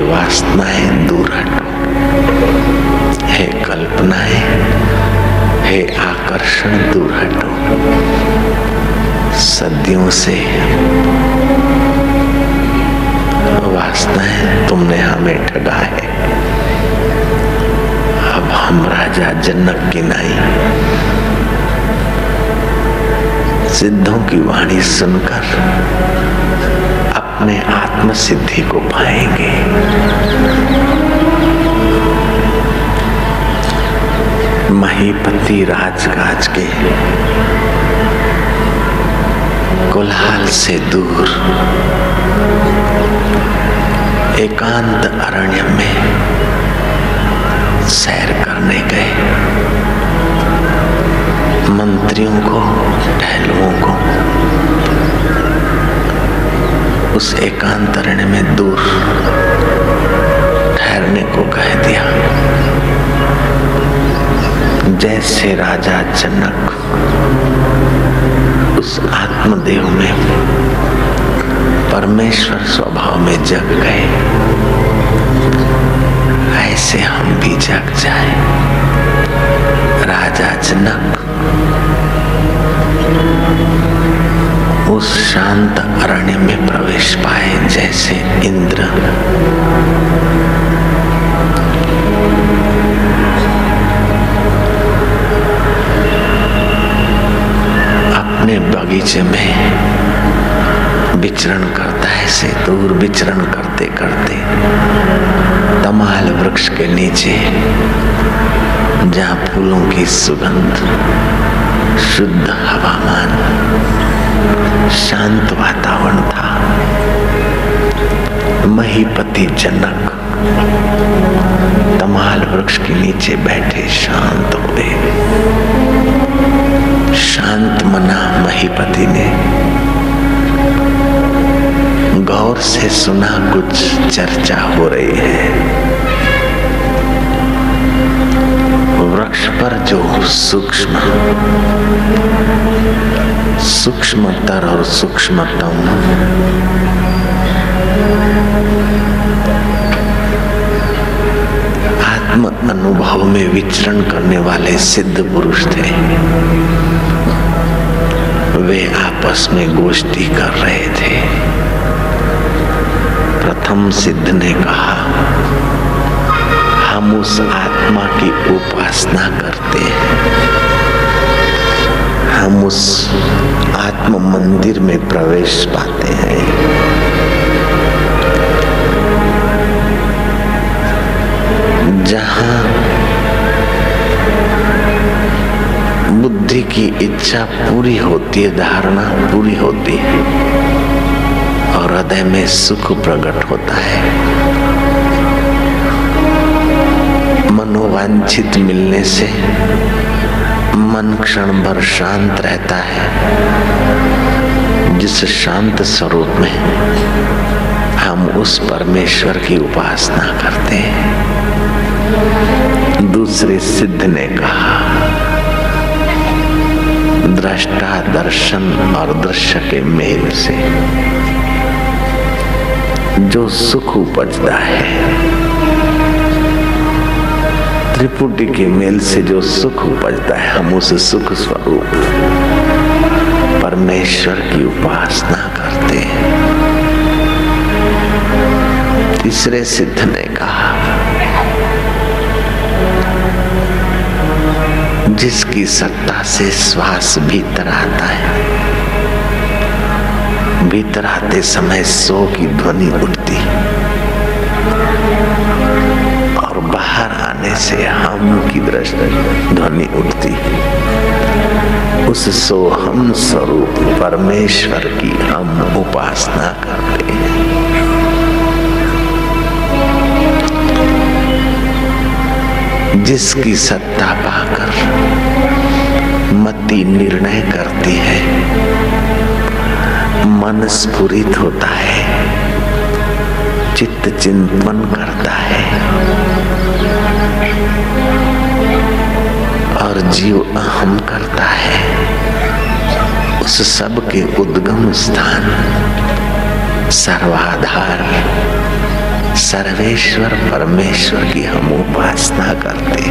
वासनाएँ दूर हटो हे कल्पनाएँ हे आकर्षण दूर हटो सदियों से वासनाएँ तुमने हमें ठगा है। अब हम राजा जनक की नहीं सिद्धों की वाणी सुनकर अपने आत्म सिद्धि को पाएँगे। महीपति राजगाज के कोलाहल से दूर, एकांत अरण्य में सैर करने गए। मंत्रियों को टहलुओं को उस एकांतरण में दूर ठहरने को कह दिया। जैसे राजा जनक उस आत्मदेव में परमेश्वर स्वभाव में जग गए, ऐसे हम भी जग जाए। राजा जनक उस शांत अरण्य में प्रवेश पाए जैसे इंद्र। अपने बगीचे में विचरण करता है से दूर विचरण करते करते तमाल वृक्ष के नीचे, जहाँ फूलों की सुगंध, शुद्ध हवामान, शांत वातावरण था। महीपति जनक तमाल वृक्ष के नीचे बैठे शांत हुए शांत मना महीपति ने गौर से सुना कुछ चर्चा हो रही है। वृक्ष पर जो सूक्ष्म, सूक्ष्मतर और सूक्ष्मतम, आत्म अनुभव में विचरण करने वाले सिद्ध पुरुष थे। वे आपस में गोष्ठी कर रहे थे। प्रथम सिद्ध ने कहा, हम उस आत्मा की उपासना करते हैं। हम उस आत्म मंदिर में प्रवेश पाते हैं। जहाँ बुद्धि की इच्छा पूरी होती है, धारणा पूरी होती है। हृदय में सुख प्रकट होता है। मनोवांछित मिलने से मन क्षण भर शांत रहता है। जिस शांत स्वरूप में हम उस परमेश्वर की उपासना करते हैं। दूसरे सिद्ध ने कहा, दृष्टा दर्शन और दृश्य के मेल से जो सुख उपजता है। त्रिपुटी के मेल से जो सुख उपजता है, हम उस सुख स्वरूप, परमेश्वर की उपासना करते हैं। तीसरे सिद्ध ने कहा, जिसकी सत्ता से श्वास भीतर आता है भीतर आते समय सो की ध्वनि उठती। और बाहर आने से हम की दृष्टि ध्वनि उठती। उस सोहम स्वरूप परमेश्वर की हम उपासना करते हैं। जिसकी सत्ता पाकर मति निर्णय करती है मन स्फुरित होता है। चित्त चिंतन करता है। और जीव अहम करता है। उस सब के उद्गम स्थान। सर्वाधार। सर्वेश्वर परमेश्वर की हम उपासना करते।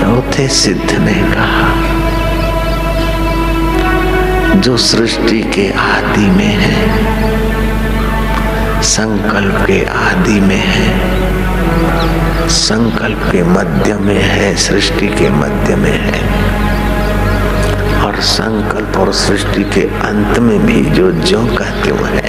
चौथे सिद्ध ने कहा जो सृष्टि के आदि में है, संकल्प के आदि में है, संकल्प के मध्य में है, सृष्टि के मध्य में है, और संकल्प और सृष्टि के अंत में भी जो जो का त्यों है,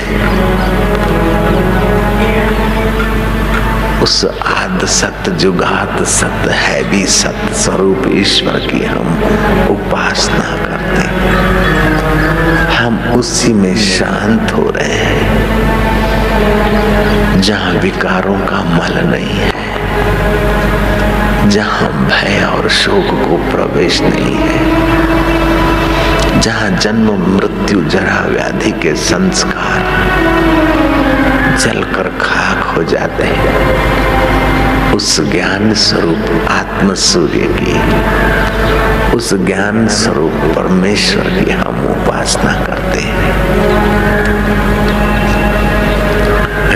उस आद सत्य जुगात सत्य है भी सत्य स्वरूप ईश्वर की हम उपासना उसी में शांत हो रहे हैं, जहाँ विकारों का मल नहीं है, जहाँ भय और शोक को प्रवेश नहीं है, जहाँ जन्म मृत्यु जरा व्याधि के संस्कार जलकर खाक हो जाते हैं, उस ज्ञान स्वरूप आत्म सूर्य की उस ज्ञान स्वरूप परमेश्वर की हम उपासना करते हैं।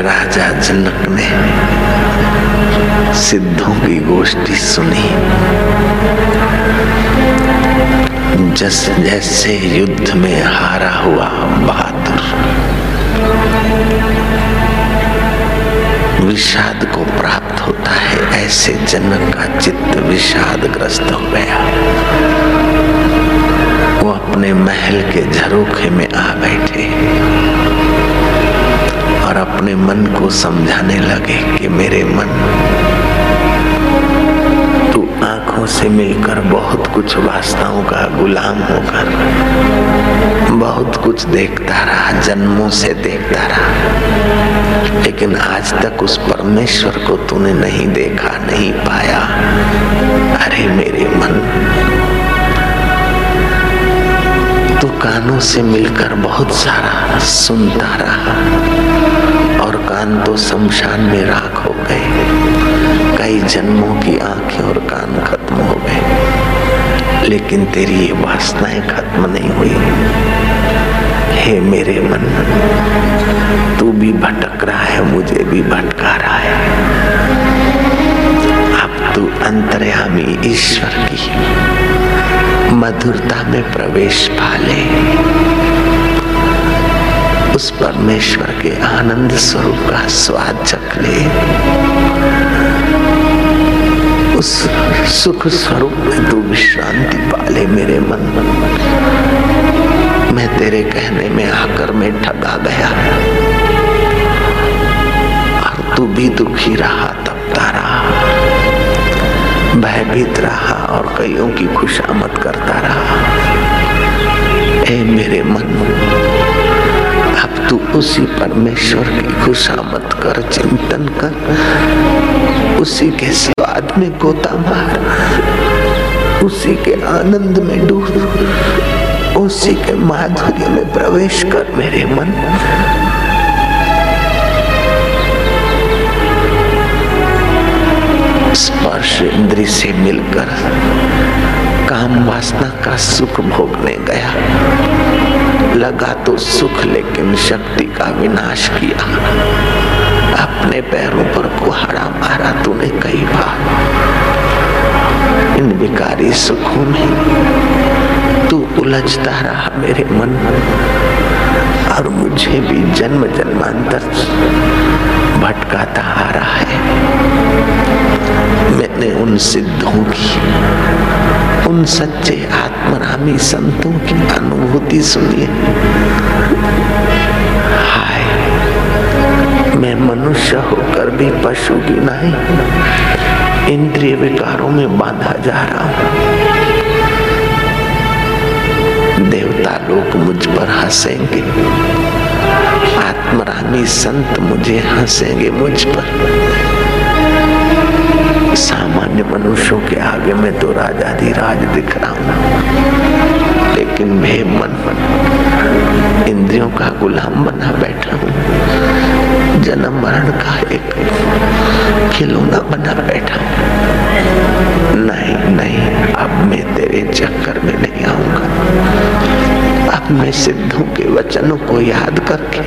राजा जनक ने सिद्धों की गोष्ठी सुनी। जस जैसे युद्ध में हारा हुआ बहादुर, विषाद को प्राप्त ऐसे जनक का चित्त विषाद ग्रस्त हो गया। वो अपने महल के झरोखे में आ बैठे और अपने मन को समझाने लगे कि मेरे मन, तू आँखों से मिलकर बहुत कुछ वासनाओं का गुलाम होकर बहुत कुछ देखता रहा, जन्मों से देखता रहा। लेकिन आज तक उस परमेश्वर को तूने नहीं देखा, नहीं पाया। अरे मेरे मन, तू कानों से मिलकर बहुत सारा सुनता रहा और कान तो शमशान में राख हो गए। कई जन्मों की आँखें और कान खत्म हो गए। लेकिन तेरी ये वासनाएँ खत्म नहीं हुई। हे मेरे मन, तू भी भटक रहा है, मुझे भी भटका रहा है। अब तू अंतर्यामी ईश्वर की मधुरता में प्रवेश पाले। उस परमेश्वर के आनंद स्वरूप का स्वाद चख ले। उस सुख स्वरूप में तू विश्रांति पाले मेरे मन। मैं तेरे कहने में आकर मैं ठगा गया। और तू भी दुखी रहा, तपता रहा। भयभीत रहा और कईयों की खुशामद करता रहा। ए मेरे मन, अब तू उसी परमेश्वर की खुशामद कर, चिंतन कर। उसी के स्वाद में गोता मार। उसी के आनंद में डूब। उसी के माधुर्य में प्रवेश कर मेरे मन स्पर्श इंद्री से मिलकर काम वासना का सुख भोगने गया। लगा तो सुख, लेकिन शक्ति का विनाश किया। अपने पैरों पर कुहाड़ा मारा तूने कई बार। इन विकारी सुखों में तू उलझता रहा मेरे मन और मुझे भी जन्म जन्मांतर भटकाता आ रहा है। मैंने उन सिद्धों की, उन सच्चे आत्मरामी संतों की अनुभूति सुनी हाय, मैं मनुष्य होकर भी पशु की नहीं, इंद्रिय विकारों में बांधा जा रहा हूँ। देवता लोग मुझ पर हंसेंगे। आत्मरामी संत मुझे हंसेंगे मुझ पर। सामान्य मनुष्यों के आगे में तो राजाधि राज दिख रहा हूँ। लेकिन मैं मन मन इंद्रियों का गुलाम बना बैठा हूँ। जन्म मरण का एक खिलौना बना बैठा हूँ। नहीं नहीं, अब मैं तेरे चक्कर में नहीं आऊँगा। मैं सिद्धों के वचनों को याद करके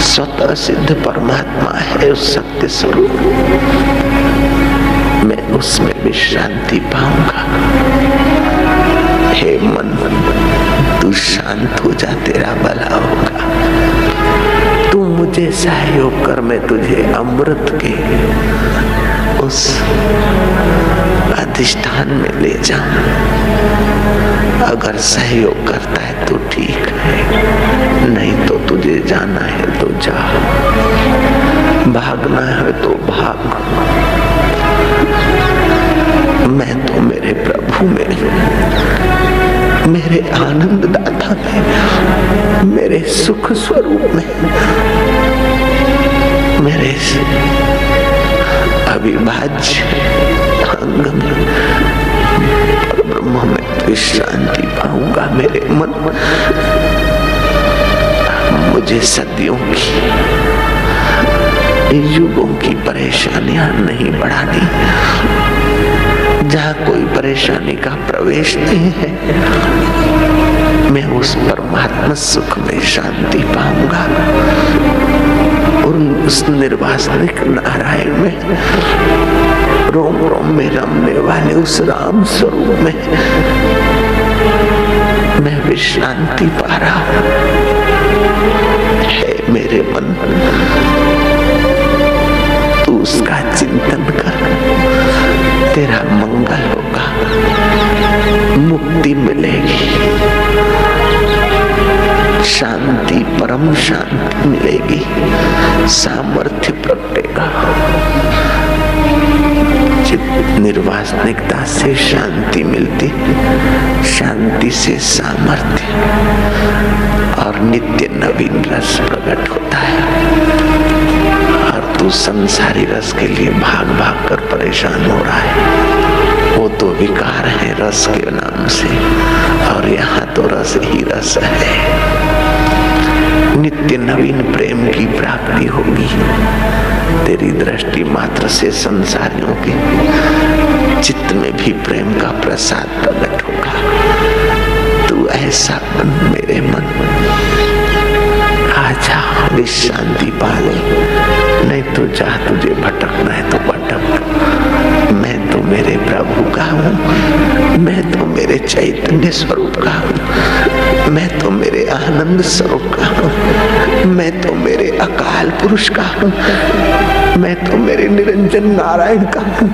स्वतः सिद्ध परमात्मा है उस सत्य स्वरूप। मैं उसमें भी शांति पाऊँगा। हे मन, तू शांत हो जा, तेरा भला होगा। तू मुझे सहयोग कर, मैं तुझे अमृत के उस अधिष्ठान में ले जाऊँ अगर सहयोग करता है तो ठीक है। नहीं तो तुझे जाना है तो जा। भागना है तो भाग। मैं तो मेरे प्रभु में मेरे आनंद दाता में मेरे सुख स्वरूप में अविभाज्य अंग में ब्रह्म, में विश्रांति पाऊँगा मेरे मन। मुझे सदियों की, युगों की परेशानियाँ नहीं बढ़ानी। जहाँ कोई परेशानी का प्रवेश नहीं है, मैं उस परमात्मा सुख में शांति पाऊँगा। और उस निर्वासनिक नारायण में रोम रोम में रमने वाले उस राम स्वरूप में मैं विश्रांति पा रहा हूँ। है मेरे मन, तू उसका चिंतन कर। तेरा मंगल होगा, मुक्ति मिलेगी। शांति, परम शांति मिलेगी। सामर्थ्य प्रगटेगा निर्वासनिकता से शांति मिलती, शांति से सामर्थ्य, और नित्य नवीन रस प्रकट होता है। और तू संसारी रस के लिए भाग भाग कर परेशान हो रहा है। वो तो विकार है रस के नाम से, और यहाँ तो रस ही रस है। नित्य नवीन प्रेम की प्राप्ति होगी। तेरी दृष्टि मात्र से संसारियों के चित्त में भी प्रेम का प्रसाद प्रकट होगा। तू ऐसा मन मेरे मन आजा विश्रांति पाले। नहीं तो जा तुझे भटकना है तो भटक। मैं तो मेरे प्रभु का हूँ। मैं तो मेरे चैतन्य स्वरूप का हूँ। मैं तो मेरे आनंद स्वरूप का हूँ। मैं तो मेरे अकाल पुरुष का हूँ। मैं तो मेरे निरंजन नारायण का हूँ।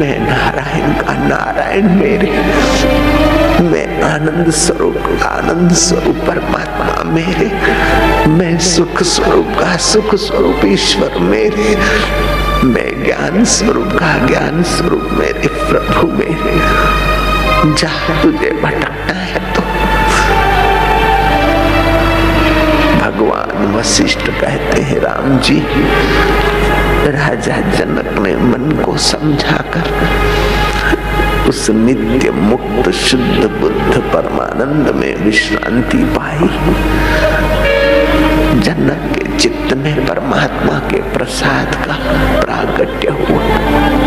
मैं नारायण का नारायण मेरे। मैं आनंद स्वरूप आनंद स्वरूप परमात्मा मेरे। मैं सुख स्वरूप का, सुख स्वरूप ईश्वर मेरे। मैं ज्ञान स्वरूप का, ज्ञान स्वरूप मेरे प्रभु मेरे। जा तुझे भटकना है तो भगवान वशिष्ठ कहते हैं, राम जी, राजा जनक ने मन को समझाकर उस नित्य मुक्त, शुद्ध, बुद्ध परमानंद में विश्रांति पाई। जनक के चित्त में परमात्मा के प्रसाद का प्रागट्य हुआ।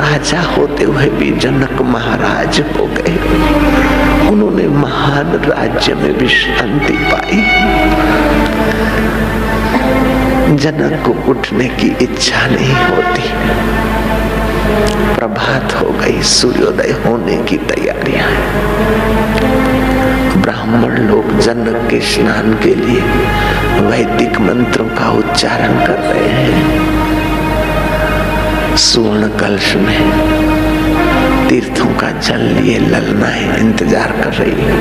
राजा होते हुए भी जनक महाराज हो गए। उन्होंने महान राज्य में विश्रांति पाई। जनक को उठने की इच्छा नहीं होती। प्रभात हो गई, सूर्योदय होने की तैयारियाँ ब्राह्मण लोग जनक के स्नान के लिए वैदिक मंत्रों का उच्चारण कर रहे हैं। सुवर्ण कलश में तीर्थों का जल लिए ललनाएँ इंतज़ार कर रही है।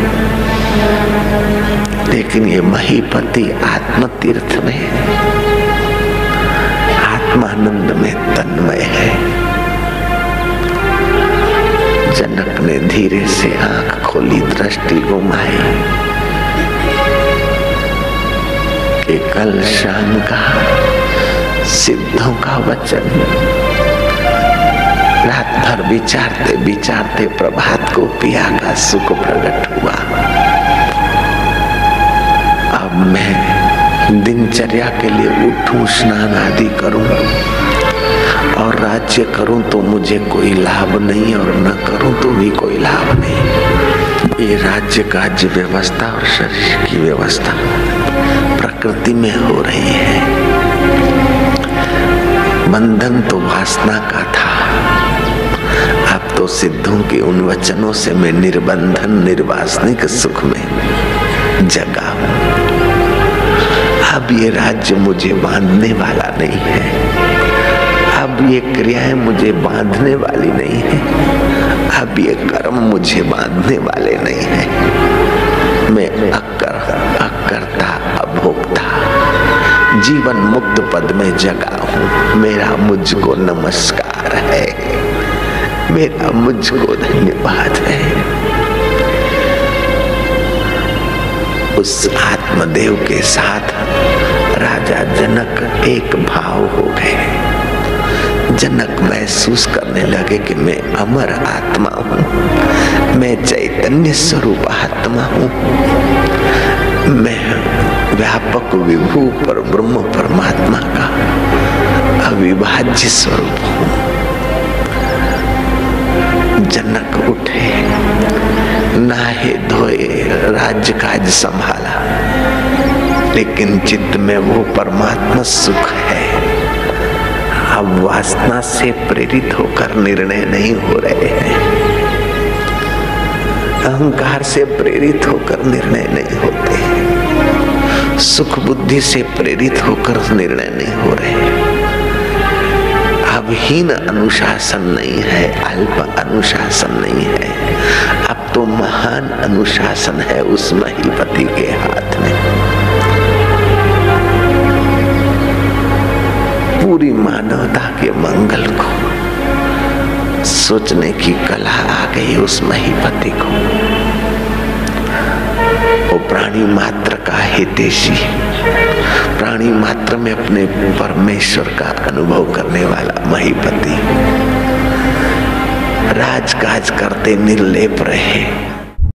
लेकिन ये महीपति आत्म तीर्थ में, आत्मानंद में तन्मय है। जनक ने धीरे से आँख खोली, दृष्टि घुमाई। कल शाम का सिद्धों का वचन रात भर विचारते विचारते प्रभात को पिया का सुख प्रकट हुआ। अब मैं दिनचर्या के लिए उठूं, स्नान आदि करूँ और राज्य करूँ तो मुझे कोई लाभ नहीं और न करूँ तो भी कोई लाभ नहीं। ये राज्य काज्य व्यवस्था और शरीर की व्यवस्था प्रकृति में हो रही है। बंधन तो वासना का था। सिद्धों के उन वचनों से मैं निर्बंधन, निर्वासनिक सुख में जगा अब ये राज्य मुझे बांधने वाला नहीं है। अब ये क्रियाएँ मुझे बांधने वाली नहीं है। अब ये कर्म मुझे बांधने वाले नहीं है। मैं अकर अकर्ता अभोक्ता, जीवन मुक्त पद में जगा हूँ। मेरा मुझको नमस्कार। मेरा मुझको धन्यवाद है। उस आत्मदेव के साथ राजा जनक एक भाव हो गए। जनक महसूस करने लगे कि मैं अमर आत्मा हूँ। मैं चैतन्य स्वरूप आत्मा हूँ। मैं व्यापक विभू पर ब्रह्म परमात्मा का अविभाज्य स्वरूप हूँ। जनक उठे, नहाए धोए राज्य काज संभाला। लेकिन चित्त में वो परमात्मा सुख है। अब वासना से प्रेरित होकर निर्णय नहीं हो रहे हैं। अहंकार से प्रेरित होकर निर्णय नहीं होते। सुख बुद्धि से प्रेरित होकर निर्णय नहीं हो रहे। अब हीन अनुशासन नहीं है, अल्प अनुशासन नहीं है। अब तो महान अनुशासन है उस महीपति के हाथ में। पूरी मानवता के मंगल को सोचने की कला आ गई उस महीपति को। वो प्राणी मात्र का हितेशी प्राणी मात्र में अपने परमेश्वर का अनुभव करने वाला महीपति। राजकाज करते निर्लेप रहे।